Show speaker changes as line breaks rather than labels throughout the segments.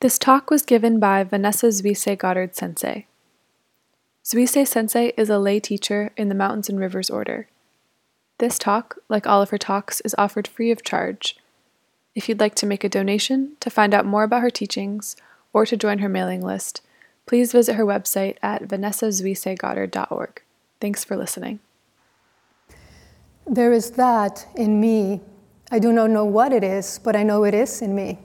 This talk was given by Vanessa Zuisei Goddard Sensei. Zuisei Sensei is a lay teacher in the Mountains and Rivers Order. This talk, like all of her talks, is offered free of charge. If you'd like to make a donation to find out more about her teachings or to join her mailing list, please visit her website at vanessazuiseigoddard.org. Thanks for listening.
There is that in me. I do not know what it is, but I know it is in me.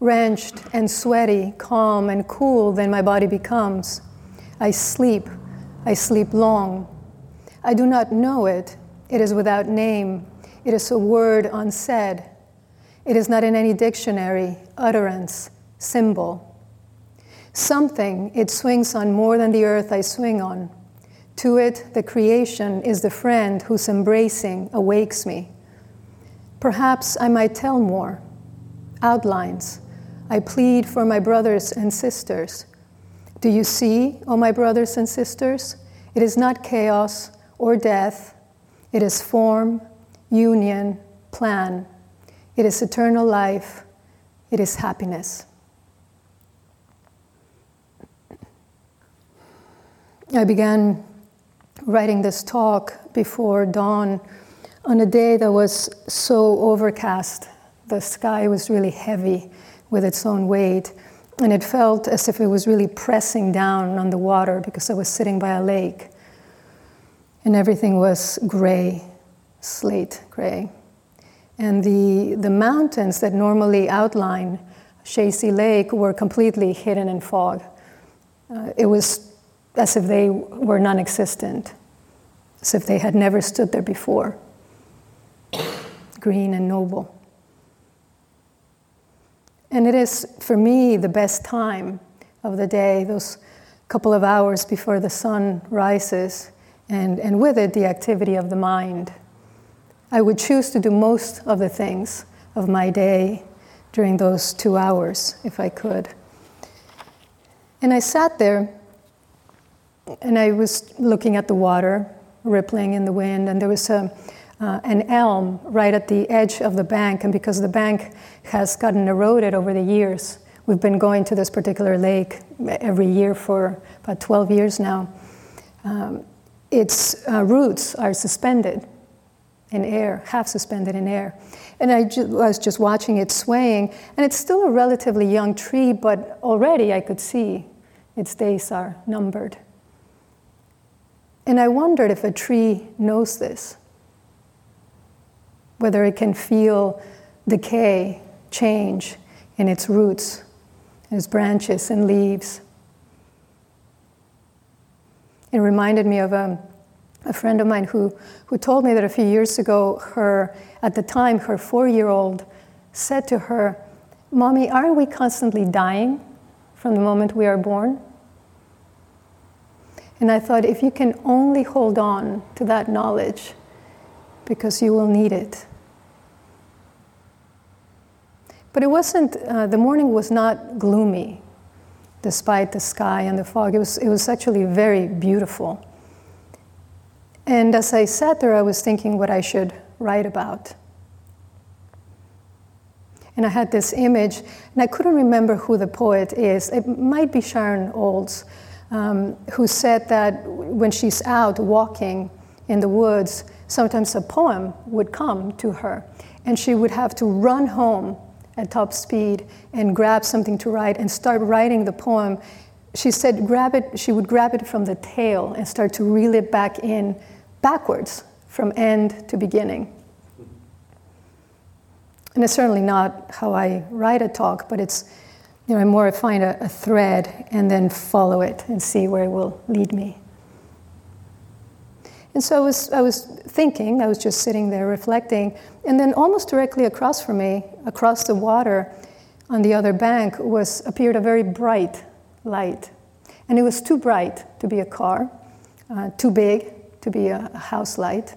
Wrenched and sweaty, calm and cool, then my body becomes. I sleep. I sleep long. I do not know it. It is without name. It is a word unsaid. It is not in any dictionary, utterance, symbol. Something it swings on more than the earth I swing on. To it, the creation is the friend whose embracing awakes me. Perhaps I might tell more. Outlines. I plead for my brothers and sisters. Do you see, O oh my brothers and sisters? It is not chaos or death. It is form, union, plan. It is eternal life. It is happiness. I began writing this talk before dawn on a day that was so overcast. The sky was really heavy with its own weight, and it felt as if it was really pressing down on the water because I was sitting by a lake. And everything was gray, slate gray. And the, the mountains that normally outline Chazy Lake were completely hidden in fog. Uh, it was as if they were non existent, as if they had never stood there before. Green and noble. And it is, for me, the best time of the day, those couple of hours before the sun rises, and, and with it, the activity of the mind. I would choose to do most of the things of my day during those two hours, if I could. And I sat there and I was looking at the water rippling in the wind, and there was a, uh, an elm right at the edge of the bank. And because the bank has gotten eroded over the years, we've been going to this particular lake every year for about 12 years now. Um, its uh, roots are suspended in air, half suspended in air. And I ju- was just watching it swaying, and it's still a relatively young tree, but already I could see its days are numbered. And I wondered if a tree knows this, whether it can feel decay, change in its roots, its branches and leaves. It reminded me of a, a friend of mine who, who told me that a few years ago, her, at the time, her four year old said to her, Mommy, aren't we constantly dying from the moment we are born? And I thought, if you can only hold on to that knowledge, because you will need it. But it wasn't, uh, the morning was not gloomy, despite the sky and the fog. It was, it was actually very beautiful. And as I sat there, I was thinking what I should write about. And I had this image, and I couldn't remember who the poet is. It might be Sharon Olds um, who said that when she's out walking in the woods, sometimes a poem would come to her, and she would have to run home at top speed and grab something to write and start writing the poem. She said, grab it, she would grab it from the tail and start to reel it back in backwards from end to beginning. And it's certainly not how I write a talk, but it's you know, I more find a, a thread and then follow it and see where it will lead me. And so I was, I was thinking, I was just sitting there reflecting, and then almost directly across from me, across the water on the other bank, was appeared a very bright light. And it was too bright to be a car, uh, too big to be a, a house light.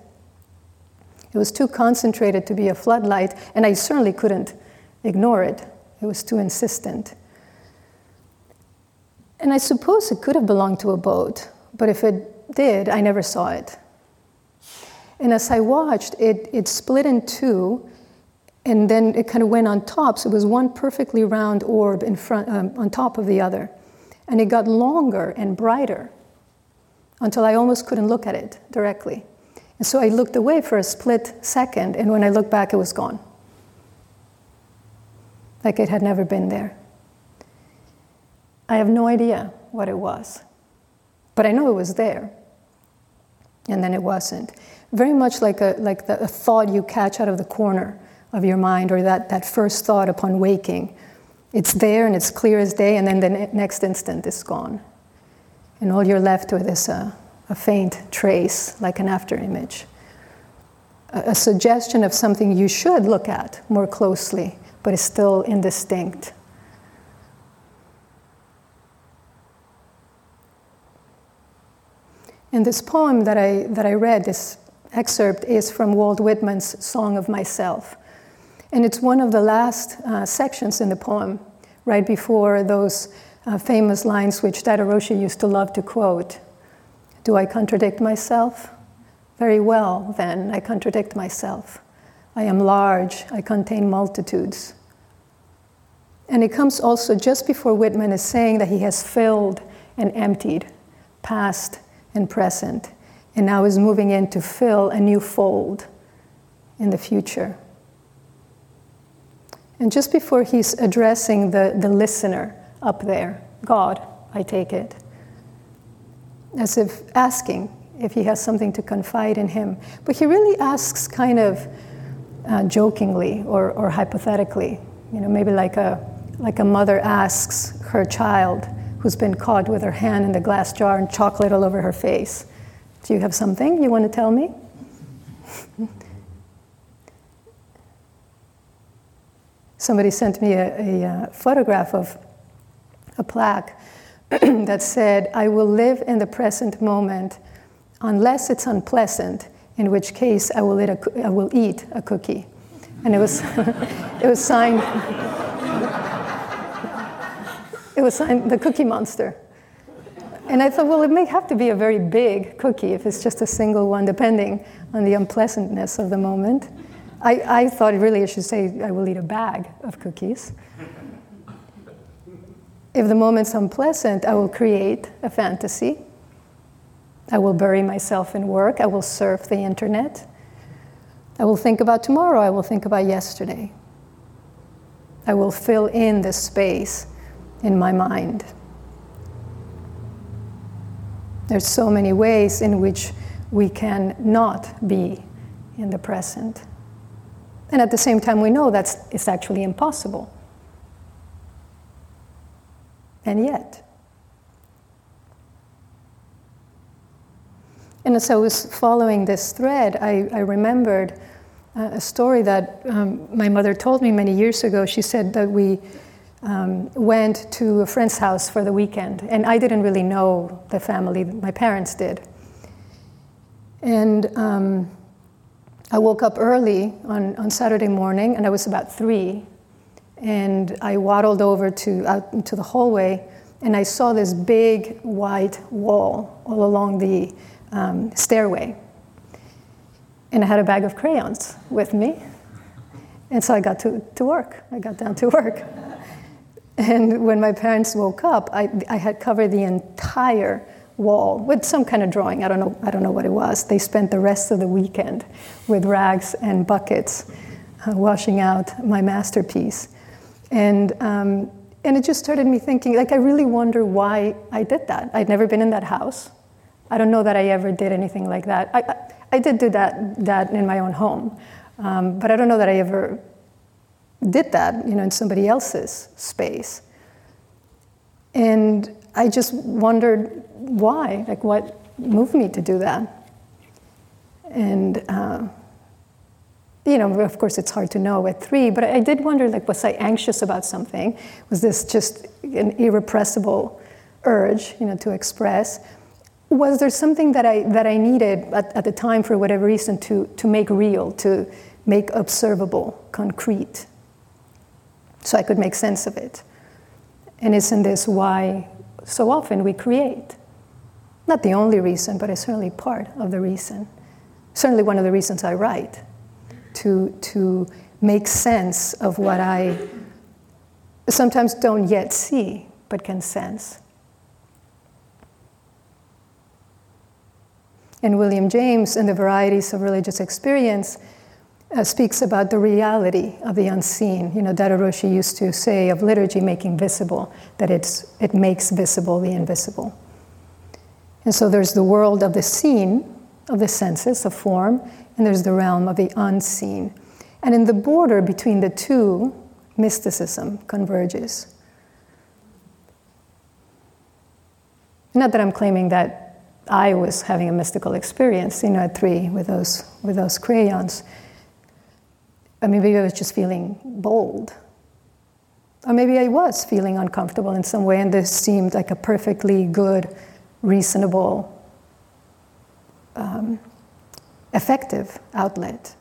It was too concentrated to be a floodlight, and I certainly couldn't ignore it. It was too insistent. And I suppose it could have belonged to a boat, but if it did, I never saw it. And as I watched, it, it split in two, and then it kind of went on top. So it was one perfectly round orb in front, um, on top of the other. And it got longer and brighter until I almost couldn't look at it directly. And so I looked away for a split second, and when I looked back, it was gone. Like it had never been there. I have no idea what it was, but I know it was there. And then it wasn't. Very much like a, like the, a thought you catch out of the corner of your mind, or that, that first thought upon waking. It's there and it's clear as day, and then the next instant it's gone. And all you're left with is a, a faint trace, like an after image. A, a suggestion of something you should look at more closely, but is still indistinct. And this poem that I, that I read, this excerpt, is from Walt Whitman's Song of Myself. And it's one of the last uh, sections in the poem, right before those uh, famous lines which Daido Roshi used to love to quote. Do I contradict myself? Very well, then, I contradict myself. I am large, I contain multitudes. And it comes also just before Whitman is saying that he has filled and emptied, past and present, and now is moving in to fill a new fold in the future. And just before he's addressing the, the listener up there, God, I take it, as if asking if he has something to confide in him. But he really asks kind of uh, jokingly or, or hypothetically, you know, maybe like a, like a mother asks her child who's been caught with her hand in the glass jar and chocolate all over her face, Do you have something you want to tell me? Somebody sent me a, a, a photograph of a plaque that said, I will live in the present moment unless it's unpleasant, in which case I will eat will eat a cookie. And it was, it was signed, it was signed the Cookie Monster. And I thought, well, it may have to be a very big cookie if it's just a single one, depending on the unpleasantness of the moment. I, I thought really I should say I will eat a bag of cookies. If the moment's unpleasant, I will create a fantasy. I will bury myself in work. I will surf the internet. I will think about tomorrow. I will think about yesterday. I will fill in the space in my mind. There's so many ways in which we can not be in the present. And at the same time, we know that it's actually impossible. And yet. And as I was following this thread, I, I remembered uh, a story that um, my mother told me many years ago. She said that we um, went to a friend's house for the weekend, and I didn't really know the family, my parents did. And um, I woke up early on, on Saturday morning, and I was about three, and I waddled over to out into the hallway, and I saw this big white wall all along the um, stairway. And I had a bag of crayons with me, and so I got to, to work. I got down to work. And when my parents woke up, I, I had covered the entire wall with some kind of drawing. I don't know. I don't know what it was. They spent the rest of the weekend with rags and buckets, uh, washing out my masterpiece, and um, and it just started me thinking. Like I really wonder why I did that. I'd never been in that house. I don't know that I ever did anything like that. I I, I did do that that in my own home, um, but I don't know that I ever did that. You know, in somebody else's space. And I just wondered why, like what moved me to do that. And, uh, you know, of course, it's hard to know at three, but I did wonder, like, was I anxious about something? Was this just an irrepressible urge, you know, to express? Was there something that I, that I needed at, at the time, for whatever reason, to, to make real, to make observable, concrete, so I could make sense of it? And isn't this why so often we create. Not the only reason, but it's certainly part of the reason. Certainly one of the reasons I write, to, to make sense of what I sometimes don't yet see, but can sense. And William James, in the varieties of religious experience, uh, speaks about the reality of the unseen. You know, Daido Roshi used to say of liturgy making visible, that it's, it makes visible the invisible. And so there's the world of the seen, of the senses, of form, and there's the realm of the unseen. And in the border between the two, mysticism converges. Not that I'm claiming that I was having a mystical experience, you know, at three with those, with those crayons. I mean, maybe I was just feeling bold. Or maybe I was feeling uncomfortable in some way, and this seemed like a perfectly good, reasonable, um, effective outlet.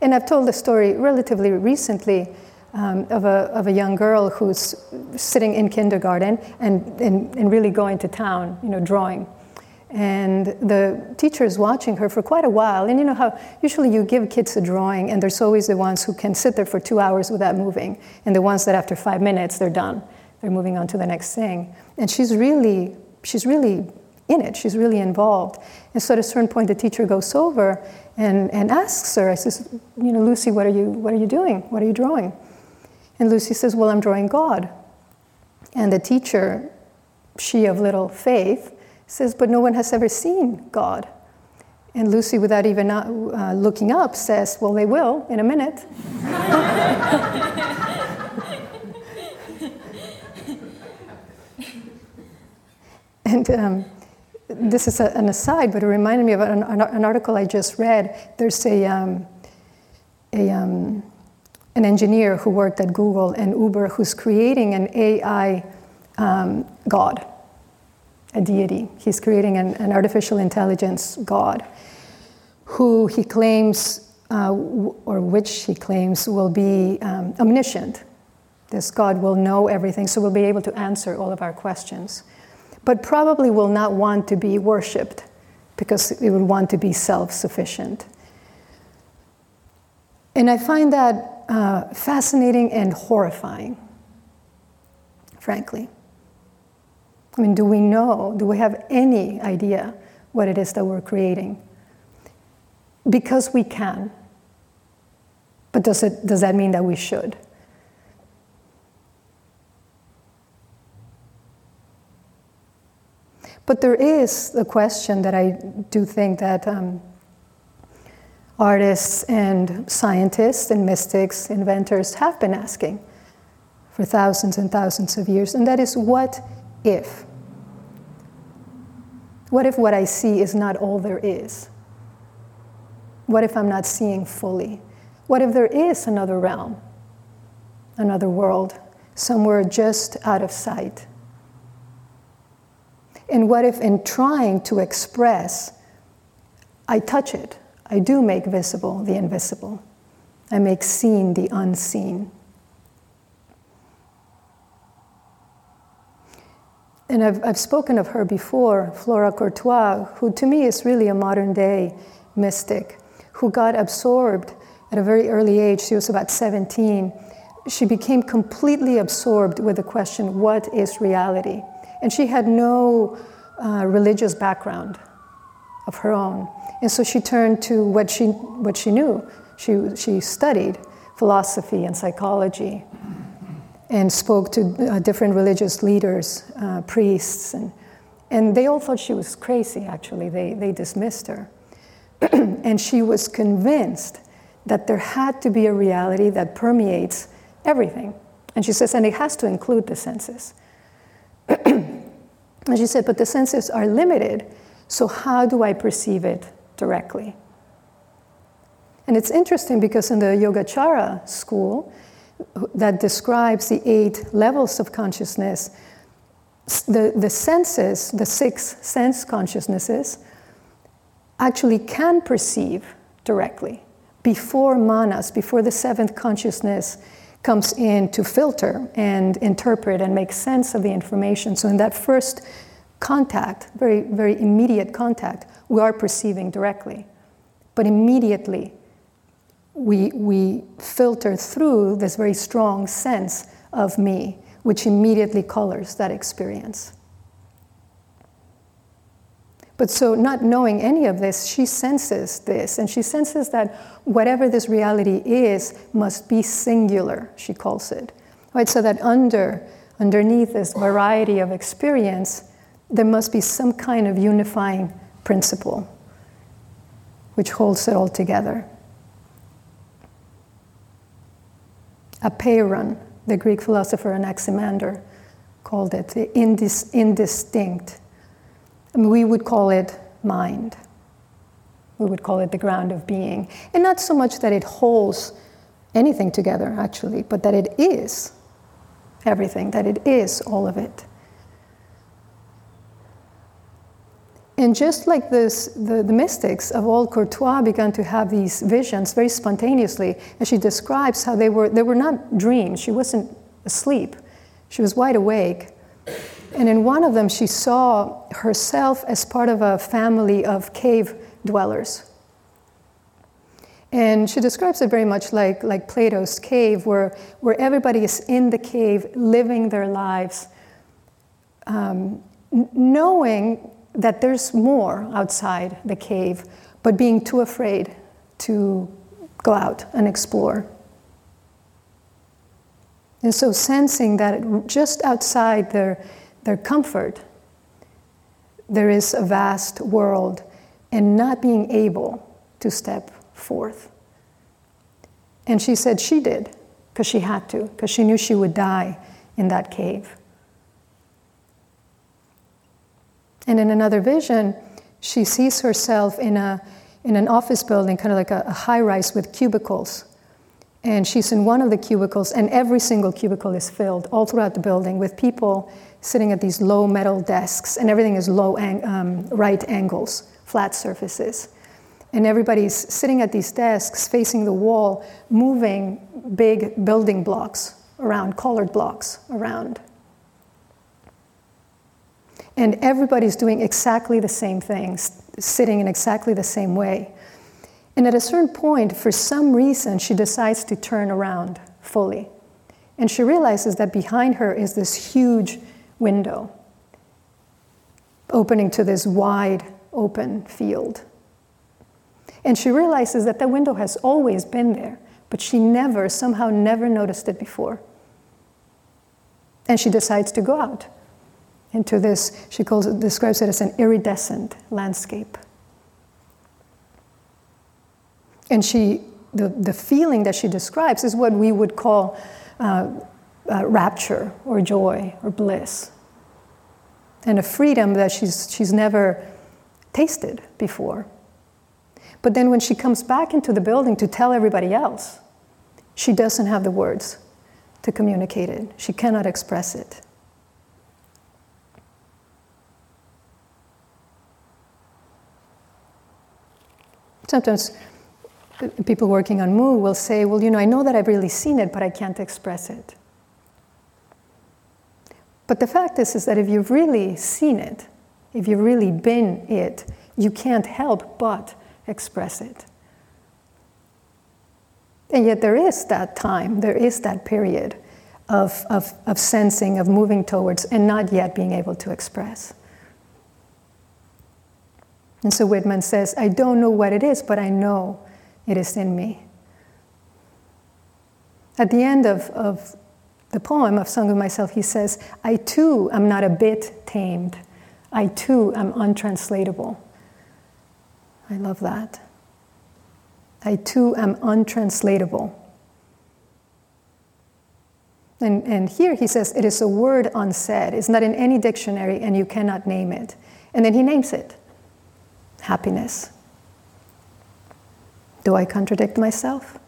And I've told the story relatively recently um, of, a, of a young girl who's sitting in kindergarten and, and, and really going to town, you know, drawing. And the teacher is watching her for quite a while. And you know how usually you give kids a drawing, and there's always the ones who can sit there for two hours without moving, and the ones that after five minutes they're done. They're moving on to the next thing. And she's really, she's really in it. She's really involved. And so at a certain point, the teacher goes over and, and asks her, I says, you know, Lucy, what are you, what are you doing? What are you drawing? And Lucy says, well, I'm drawing God. And the teacher, she of little faith, says, but no one has ever seen God. And Lucy, without even uh, looking up, says, well, they will in a minute. and um, this is a, an aside, but it reminded me of an, an, article I just read. There's a, um, a um, an engineer who worked at Google and Uber who's creating an AI um, god, a deity. He's creating an, an, artificial intelligence god who he claims, uh, or which he claims, will be um, omniscient. This God will know everything, so will be able to answer all of our questions but probably will not want to be worshipped because it would want to be self sufficient. And I find that uh, fascinating and horrifying, frankly. I mean, do we know, do we have any idea what it is that we're creating? Because we can. But does, it, does that mean that we should? But there is a question that I do think that um, artists and scientists and mystics, inventors have been asking for thousands and thousands of years, and that is what if? What if what I see is not all there is? What if I'm not seeing fully? What if there is another realm, another world, somewhere just out of sight? And what if, in trying to express, I touch it? I do make visible the invisible. I make seen the unseen. And I've, I've spoken of her before, Flora Courtois, who to me is really a modern day mystic, who got absorbed at a very early age. She was about 17. She became completely absorbed with the question what is reality? And she had no uh, religious background of her own. And so she turned to what she, what she knew. She, she studied philosophy and psychology and spoke to uh, different religious leaders, uh, priests, and, and they all thought she was crazy, actually. They, they dismissed her. and she was convinced that there had to be a reality that permeates everything. And she says, and it has to include the senses. And she said, but the senses are limited, so how do I perceive it directly? And it's interesting because in the Yogacara school that describes the eight levels of consciousness, the, the senses, the six sense consciousnesses, actually can perceive directly before manas, before the seventh consciousness comes in to filter and interpret and make sense of the information. So, in that first contact, very, very immediate contact, we are perceiving directly. but immediately we, we filter through this very strong sense of me, which immediately colors that experience. But so, not knowing any of this, she senses this, and she senses that whatever this reality is must be singular, she calls it. Right? So that under, underneath this variety of experience, there must be some kind of unifying principle which holds it all together. Apeiron, the Greek philosopher Anaximander, called it the indis- indistinct. I mean, we would call it mind. We would call it the ground of being. And not so much that it holds anything together, actually, but that it is everything, that it is all of it. And just like this, the, the mystics of old Courtois began to have these visions very spontaneously, and she describes how they were, they were not dreams. She wasn't asleep, she was wide awake. And in one of them, she saw herself as part of a family of cave dwellers. And she describes it very much like, like Plato's cave, where, where everybody is in the cave living their lives, um, knowing that there's more outside the cave, but being too afraid to go out and explore. And so, sensing that just outside their, their comfort, there is a vast world, and not being able to step forth. And she said she did, because she had to, because she knew she would die in that cave. And in another vision, she sees herself in, a, in an office building, kind of like a, a high rise with cubicles. And she's in one of the cubicles, and every single cubicle is filled all throughout the building with people sitting at these low metal desks, and everything is low ang- um, right angles, flat surfaces. And everybody's sitting at these desks facing the wall, moving big building blocks around, colored blocks around. And everybody's doing exactly the same things, sitting in exactly the same way. And at a certain point, for some reason, she decides to turn around fully. And she realizes that behind her is this huge window opening to this wide open field. And she realizes that the window has always been there, but she never, somehow, never noticed it before. And she decides to go out into this, she calls it, describes it as an iridescent landscape. And she, the, the feeling that she describes is what we would call uh, uh, rapture or joy or bliss. And a freedom that she's, she's never tasted before. But then when she comes back into the building to tell everybody else, she doesn't have the words to communicate it. She cannot express it. Sometimes uh, people working on Mu will say, Well, you know, I know that I've really seen it, but I can't express it. But the fact is, is that if you've really seen it, if you've really been it, you can't help but express it. And yet, there is that time, there is that period of, of, of sensing, of moving towards, and not yet being able to express. And so Whitman says, I don't know what it is, but I know it is in me. At the end of, of the poem of Song of Myself, he says, I too am not a bit tamed. I too am untranslatable. I love that. I too am untranslatable. And, and here he says, it is a word unsaid. It's not in any dictionary and you cannot name it. And then he names it happiness. Do I contradict myself?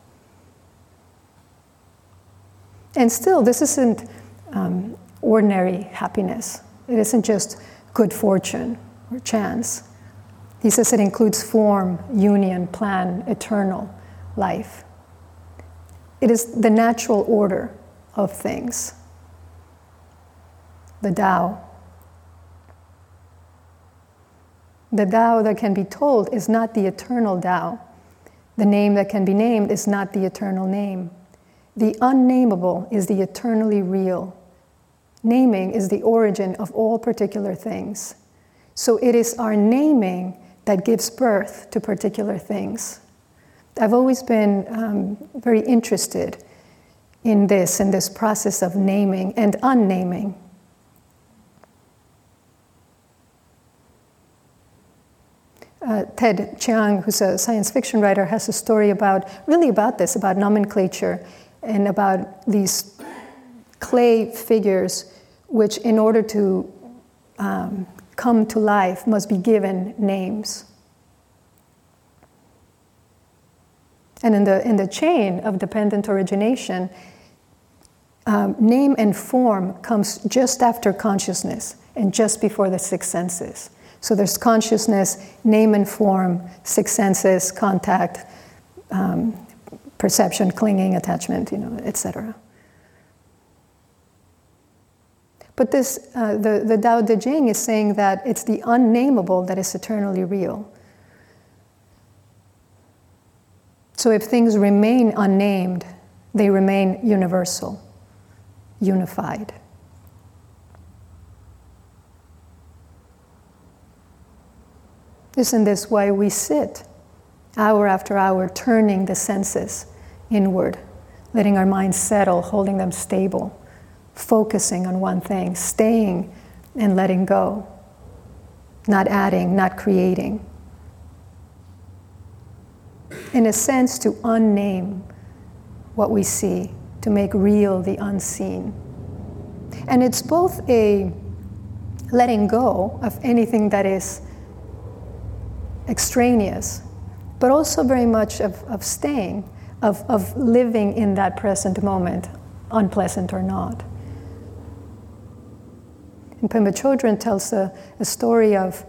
And still, this isn't um, ordinary happiness. It isn't just good fortune or chance. He says it includes form, union, plan, eternal life. It is the natural order of things, the Tao. The Tao that can be told is not the eternal Tao, The name that can be named is not the eternal name. The unnameable is the eternally real. Naming is the origin of all particular things. So it is our naming that gives birth to particular things. I've always been um, very interested in this, in this process of naming and unnaming. Uh, Ted Chiang, who's a science fiction writer, has a story about really about this, about nomenclature and about these clay figures, which, in order to um, come to life, must be given names. And in the, in the chain of dependent origination, um, name and form comes just after consciousness and just before the six senses. So there's consciousness, name and form, six senses, contact, um, perception, clinging, attachment, you know, etc. But this, uh, the, the Tao Te Ching is saying that it's the unnameable that is eternally real. So if things remain unnamed, they remain universal, unified. Isn't this why we sit hour after hour, turning the senses inward, letting our minds settle, holding them stable, focusing on one thing, staying and letting go, not adding, not creating? in a sense, to unname what we see, to make real the unseen. And it's both a letting go of anything that is extraneous, but also very much of, of staying, of, of living in that present moment, unpleasant or not. And Pema Chodron tells a, a story of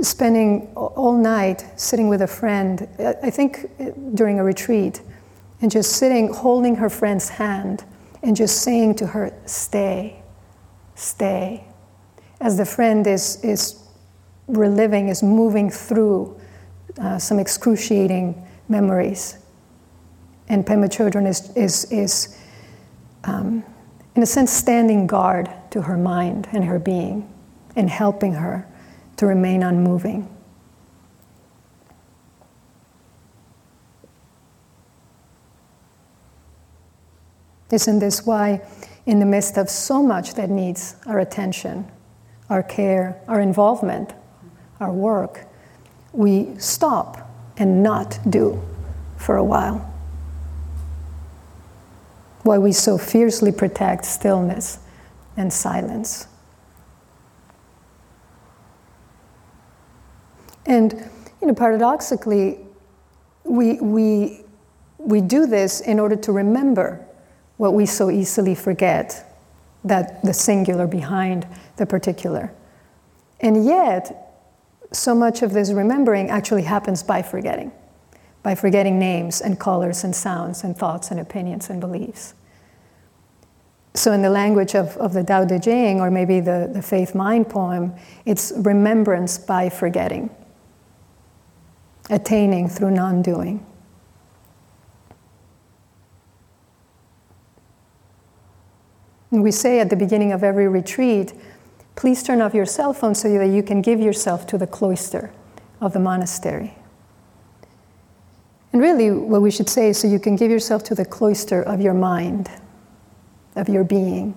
spending all night sitting with a friend, I think uh, during a retreat, and just sitting, holding her friend's hand, and just saying to her, Stay, stay. As the friend is, is reliving, is moving through uh, some excruciating memories. And Pema Chodron is, is, is um, in a sense, standing guard to her mind and her being and helping her to remain unmoving. Isn't this why, in the midst of so much that needs our attention, our care, our involvement, our work, we stop and not do for a while? Why we so fiercely protect stillness and silence? And you know, paradoxically, we, we, we do this in order to remember what we so easily forget that the singular behind the particular. And yet, so much of this remembering actually happens by forgetting, by forgetting names and colors and sounds and thoughts and opinions and beliefs. So, in the language of, of the Tao Te Ching, or maybe the, the Faith Mind poem, it's remembrance by forgetting attaining through non doing. We say at the beginning of every retreat, please turn off your cell phone so that you can give yourself to the cloister of the monastery. And really, what we should say is so you can give yourself to the cloister of your mind, of your being.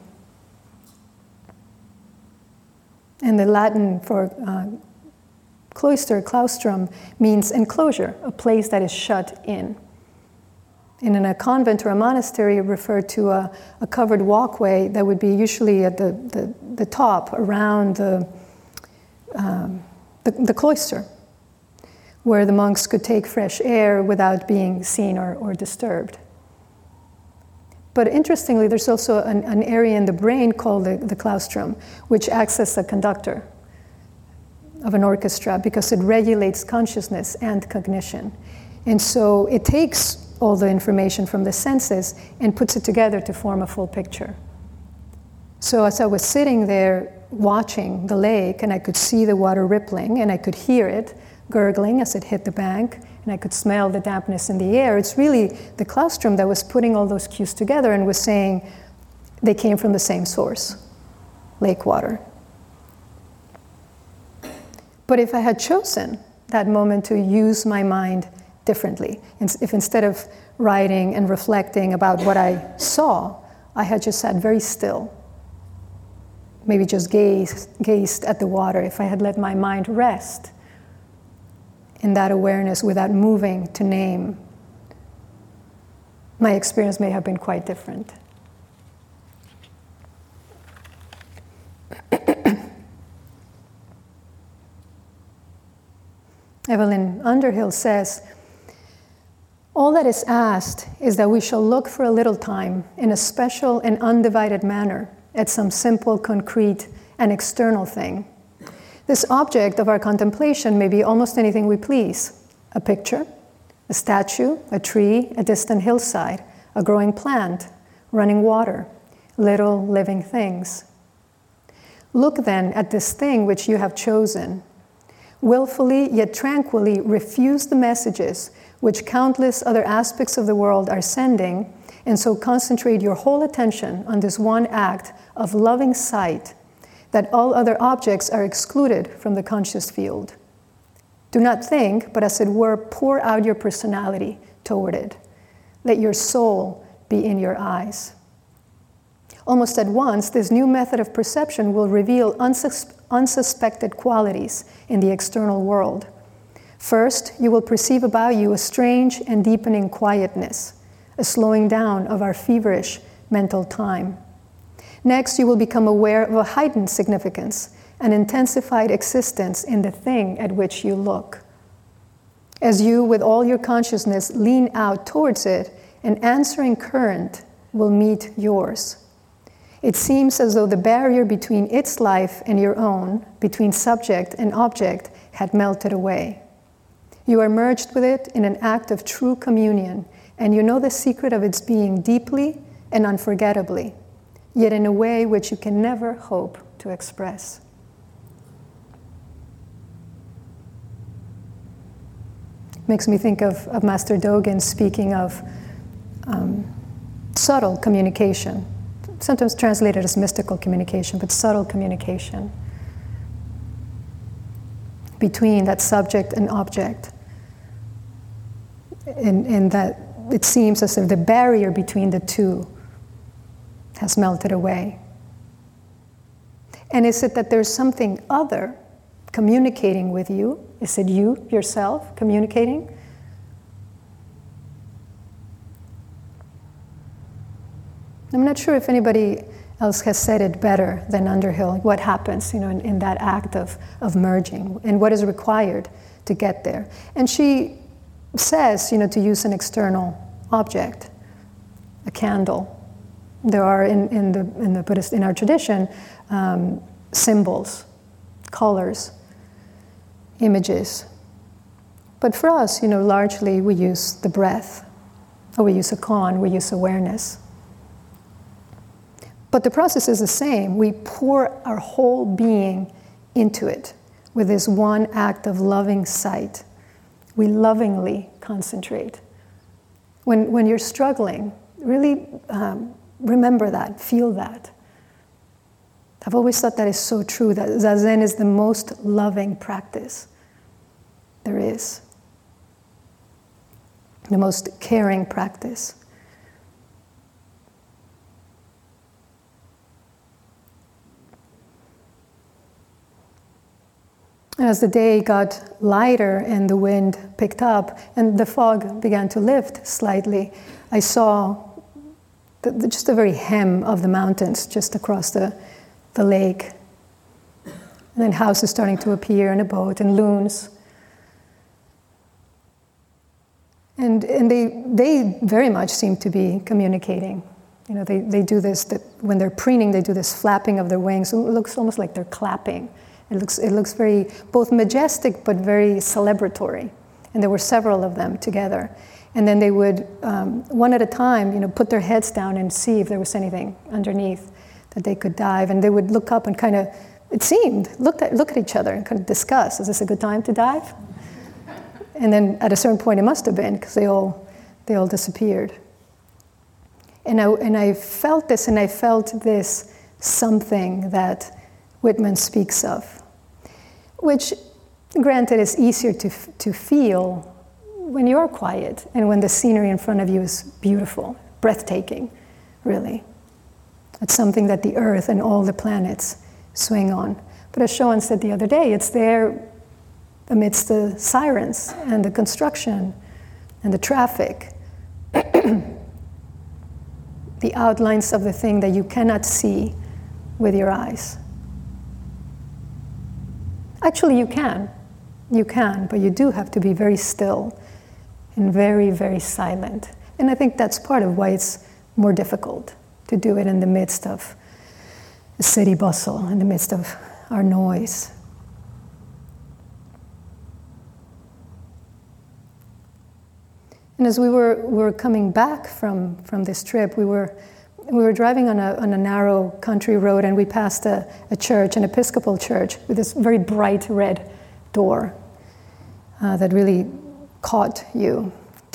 And the Latin for uh, Cloister, claustrum, means enclosure, a place that is shut in. And in a convent or a monastery, referred to a, a covered walkway that would be usually at the, the, the top around the, um, the, the, cloister, where the monks could take fresh air without being seen or, or disturbed. But interestingly, there's also an, an area in the brain called the, the claustrum, which acts as a conductor of an orchestra because it regulates consciousness and cognition. And so it takes all the information from the senses and puts it together to form a full picture. So as I was sitting there watching the lake and I could see the water rippling and I could hear it gurgling as it hit the bank and I could smell the dampness in the air. It's really the claustrum that was putting all those cues together and was saying they came from the same source lake water. But if I had chosen that moment to use my mind differently, if instead of writing and reflecting about what I saw, I had just sat very still, maybe just gazed, gazed at the water, if I had let my mind rest in that awareness without moving to name, my experience may have been quite different. Evelyn Underhill says, All that is asked is that we shall look for a little time in a special and undivided manner at some simple, concrete, and external thing. This object of our contemplation may be almost anything we please a picture, a statue, a tree, a distant hillside, a growing plant, running water, little living things. Look then at this thing which you have chosen willfully yet tranquilly refuse the messages which countless other aspects of the world are sending, and so concentrate your whole attention on this one act of loving sight that all other objects are excluded from the conscious field. Do not think, but as it were, pour out your personality toward it. Let your soul be in your eyes. Almost at once, this new method of perception will reveal unsus- unsuspected qualities in the external world. First, you will perceive about you a strange and deepening quietness, a slowing down of our feverish mental time. Next, you will become aware of a heightened significance, an intensified existence in the thing at which you look. As you, with all your consciousness, lean out towards it, an answering current will meet yours. It seems as though the barrier between its life and your own, between subject and object, had melted away. You are merged with it in an act of true communion, and you know the secret of its being deeply and unforgettably, yet in a way which you can never hope to express. Makes me think of, of Master Dogen speaking of um, subtle communication sometimes translated as mystical communication, but subtle communication between that subject and object. And, that it seems as if the barrier between the two has melted away. And is it that there's something other communicating with you? Is it you yourself communicating? I'm not sure if anybody else has said it better than Underhill. What happens, you know, in, in that act of, of merging and what is required to get there. And she says, you know, to use an external object, a candle. There are in, in the in the Buddhist in our tradition um, symbols, colors, images. But for us, you know, largely we use the breath, or we use a koan, we use awareness. But the process is the same. We pour our whole being into it with this one act of loving sight. We lovingly concentrate. When, when you're struggling, really um, remember that, feel that. I've always thought that is so true that Zazen is the most loving practice there is, the most caring practice. As the day got lighter and the wind picked up and the fog began to lift slightly, I saw the, the, just the very hem of the mountains just across the, the lake. And then houses starting to appear in a boat and loons. And, and they, they very much seem to be communicating. You know, they, they do this, that when they're preening, they do this flapping of their wings. It looks almost like they're clapping. It looks, it looks very, both majestic but very celebratory. And there were several of them together. And then they would, um, one at a time, you know, put their heads down and see if there was anything underneath that they could dive. And they would look up and kind of, it seemed, look at, look at each other and kind of discuss, is this a good time to dive? And then at a certain point, it must have been because they all, they all disappeared. And I, and I felt this, and I felt this something that Whitman speaks of, which, granted, is easier to, to feel when you're quiet and when the scenery in front of you is beautiful, breathtaking, really. It's something that the earth and all the planets swing on. But as Sean said the other day, it's there amidst the sirens and the construction and the traffic. the outlines of the thing that you cannot see with your eyes. Actually, you can. You can, but you do have to be very still and very, very silent. And I think that's part of why it's more difficult to do it in the midst of the city bustle, in the midst of our noise. And as we were, we were coming back from, from this trip, we were, we were driving on a, on a narrow country road and we passed a, a church, an Episcopal church, with this very bright red door uh, that really caught you.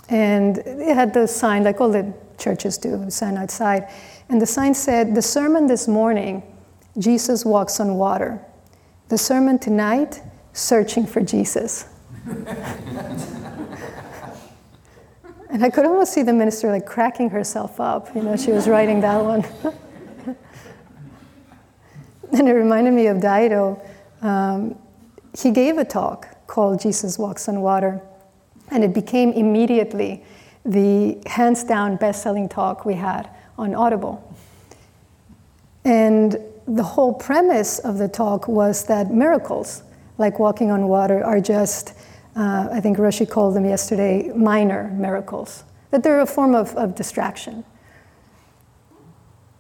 And it had the sign, like all the churches do, the sign outside. And the sign said, The sermon this morning, Jesus walks on water. The sermon tonight, searching for Jesus. And I could almost see the minister like cracking herself up. You know, she was writing that one. and it reminded me of Daido. Um, he gave a talk called Jesus Walks on Water, and it became immediately the hands down best selling talk we had on Audible. And the whole premise of the talk was that miracles, like walking on water, are just uh, I think Roshi called them yesterday minor miracles, that they're a form of, of distraction.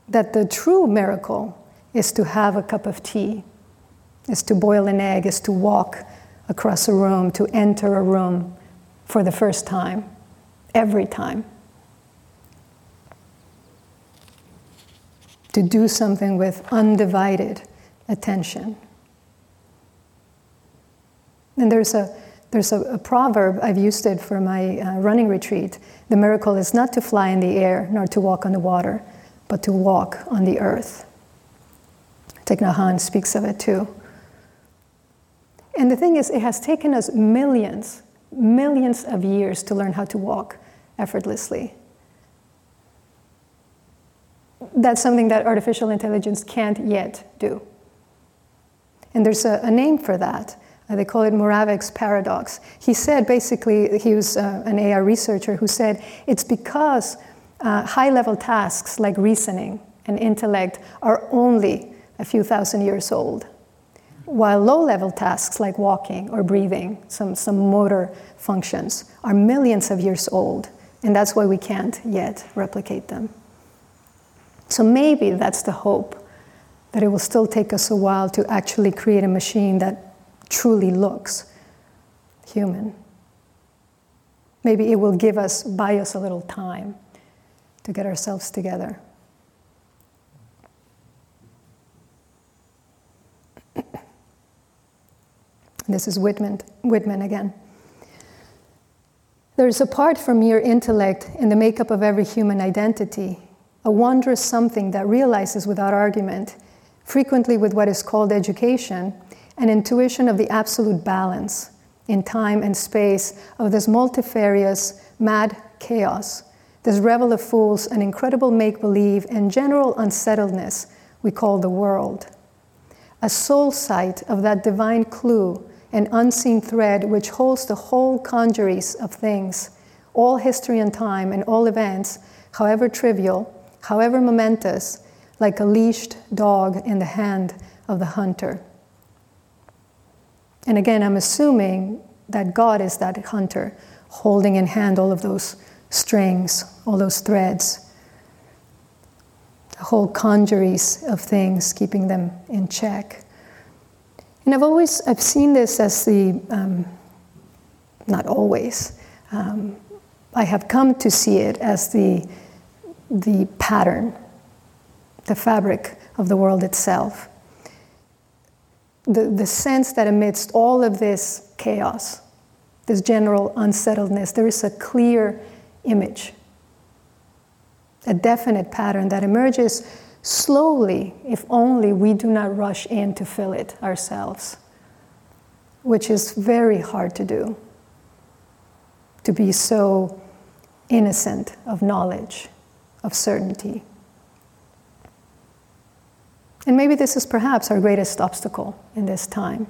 That the true miracle is to have a cup of tea, is to boil an egg, is to walk across a room, to enter a room for the first time, every time. To do something with undivided attention. And there's a there's a, a, proverb, I've used it for my uh, running retreat. The miracle is not to fly in the air nor to walk on the water, but to walk on the earth. Thich Nhat Hanh speaks of it too. And the thing is, it has taken us millions, millions of years to learn how to walk effortlessly. That's something that artificial intelligence can't yet do. And there's a, a name for that. Uh, they call it Moravec's paradox. He said basically, he was uh, an AI researcher who said it's because uh, high level tasks like reasoning and intellect are only a few thousand years old, while low level tasks like walking or breathing, some, some motor functions, are millions of years old, and that's why we can't yet replicate them. So maybe that's the hope that it will still take us a while to actually create a machine that truly looks human. Maybe it will give us, buy us a little time to get ourselves together. this is Whitman, Whitman again. There is a part from mere intellect in the makeup of every human identity, a wondrous something that realizes without argument, frequently with what is called education, an intuition of the absolute balance in time and space of this multifarious, mad chaos, this revel of fools and incredible make believe and general unsettledness we call the world. A soul sight of that divine clue and unseen thread which holds the whole congeries of things, all history and time, and all events, however trivial, however momentous, like a leashed dog in the hand of the hunter. And again, I'm assuming that God is that hunter, holding in hand all of those strings, all those threads, the whole congeries of things, keeping them in check. And I've always I've seen this as the um, not always. Um, I have come to see it as the the pattern, the fabric of the world itself the, the sense that amidst all of this chaos this general unsettledness. There is a clear image, a definite pattern that emerges slowly if only we do not rush in to fill it ourselves, which is very hard to do. To be so innocent of knowledge, of certainty. And maybe this is perhaps our greatest obstacle in this time.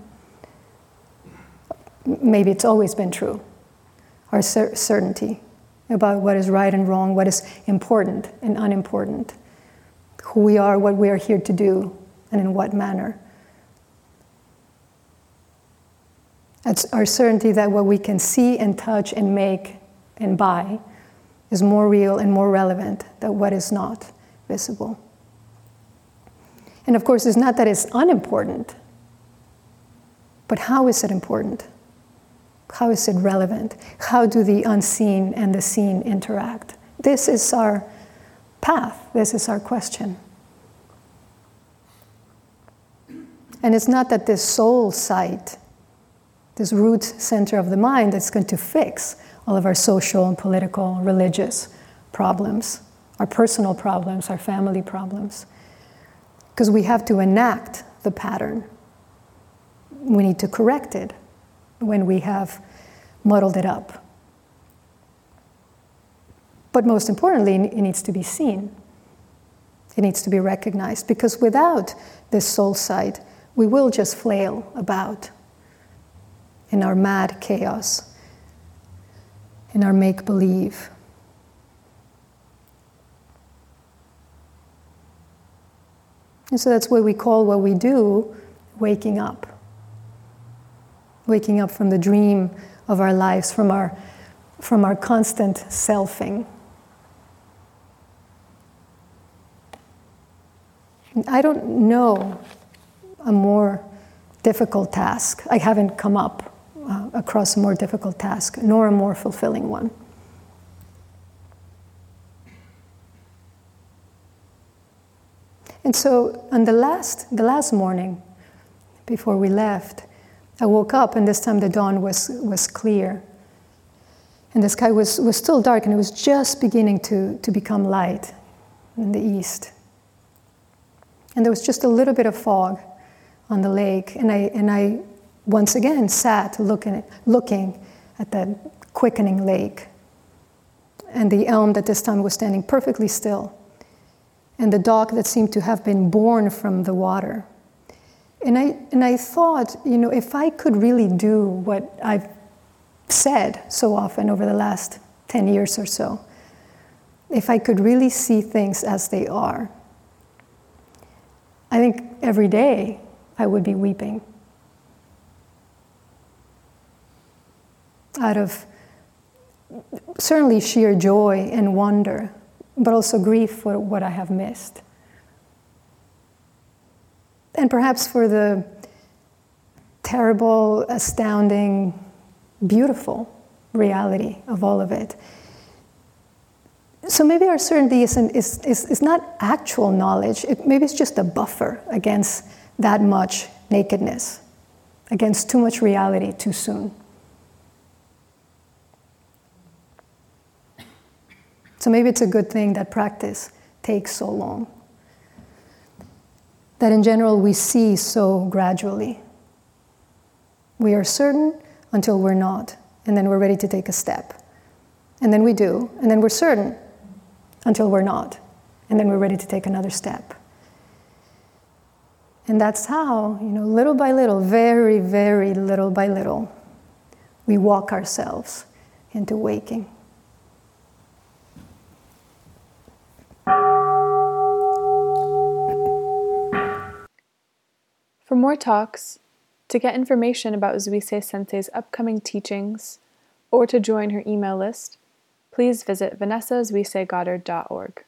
Maybe it's always been true our cer- certainty about what is right and wrong, what is important and unimportant, who we are, what we are here to do, and in what manner. It's our certainty that what we can see and touch and make and buy is more real and more relevant than what is not visible. And of course, it's not that it's unimportant, but how is it important? How is it relevant? How do the unseen and the seen interact? This is our path, this is our question. And it's not that this soul sight, this root center of the mind, that's going to fix all of our social and political, religious problems, our personal problems, our family problems. Because we have to enact the pattern. We need to correct it when we have muddled it up. But most importantly, it needs to be seen. It needs to be recognized because without this soul side, we will just flail about in our mad chaos in our make believe. And so that's what we call what we do waking up. Waking up from the dream of our lives, from our, from our constant selfing. I don't know a more difficult task. I haven't come up uh, across a more difficult task, nor a more fulfilling one. And so, on the last, the last morning, before we left, I woke up, and this time the dawn was, was clear. And the sky was, was still dark, and it was just beginning to, to become light in the east. And there was just a little bit of fog on the lake, and I, and I once again sat looking looking at that quickening lake. And the elm that this time was standing perfectly still. And the dog that seemed to have been born from the water. And I, and I thought, you know, if I could really do what I've said so often over the last 10 years or so, if I could really see things as they are, I think every day I would be weeping. out of certainly sheer joy and wonder, but also grief for what I have missed. And perhaps for the terrible, astounding, beautiful reality of all of it. So maybe our certainty isn't, is, is, is not actual knowledge, it, maybe it's just a buffer against that much nakedness, against too much reality too soon. So maybe it's a good thing that practice takes so long. That in general we see so gradually. We are certain until we're not, and then we're ready to take a step. And then we do, and then we're certain until we're not, and then we're ready to take another step. And that's how, you know, little by little, very, very little by little, we walk ourselves into waking.
For more talks, to get information about Zuisei Sensei's upcoming teachings, or to join her email list, please visit vanessazuiseigoddard.org.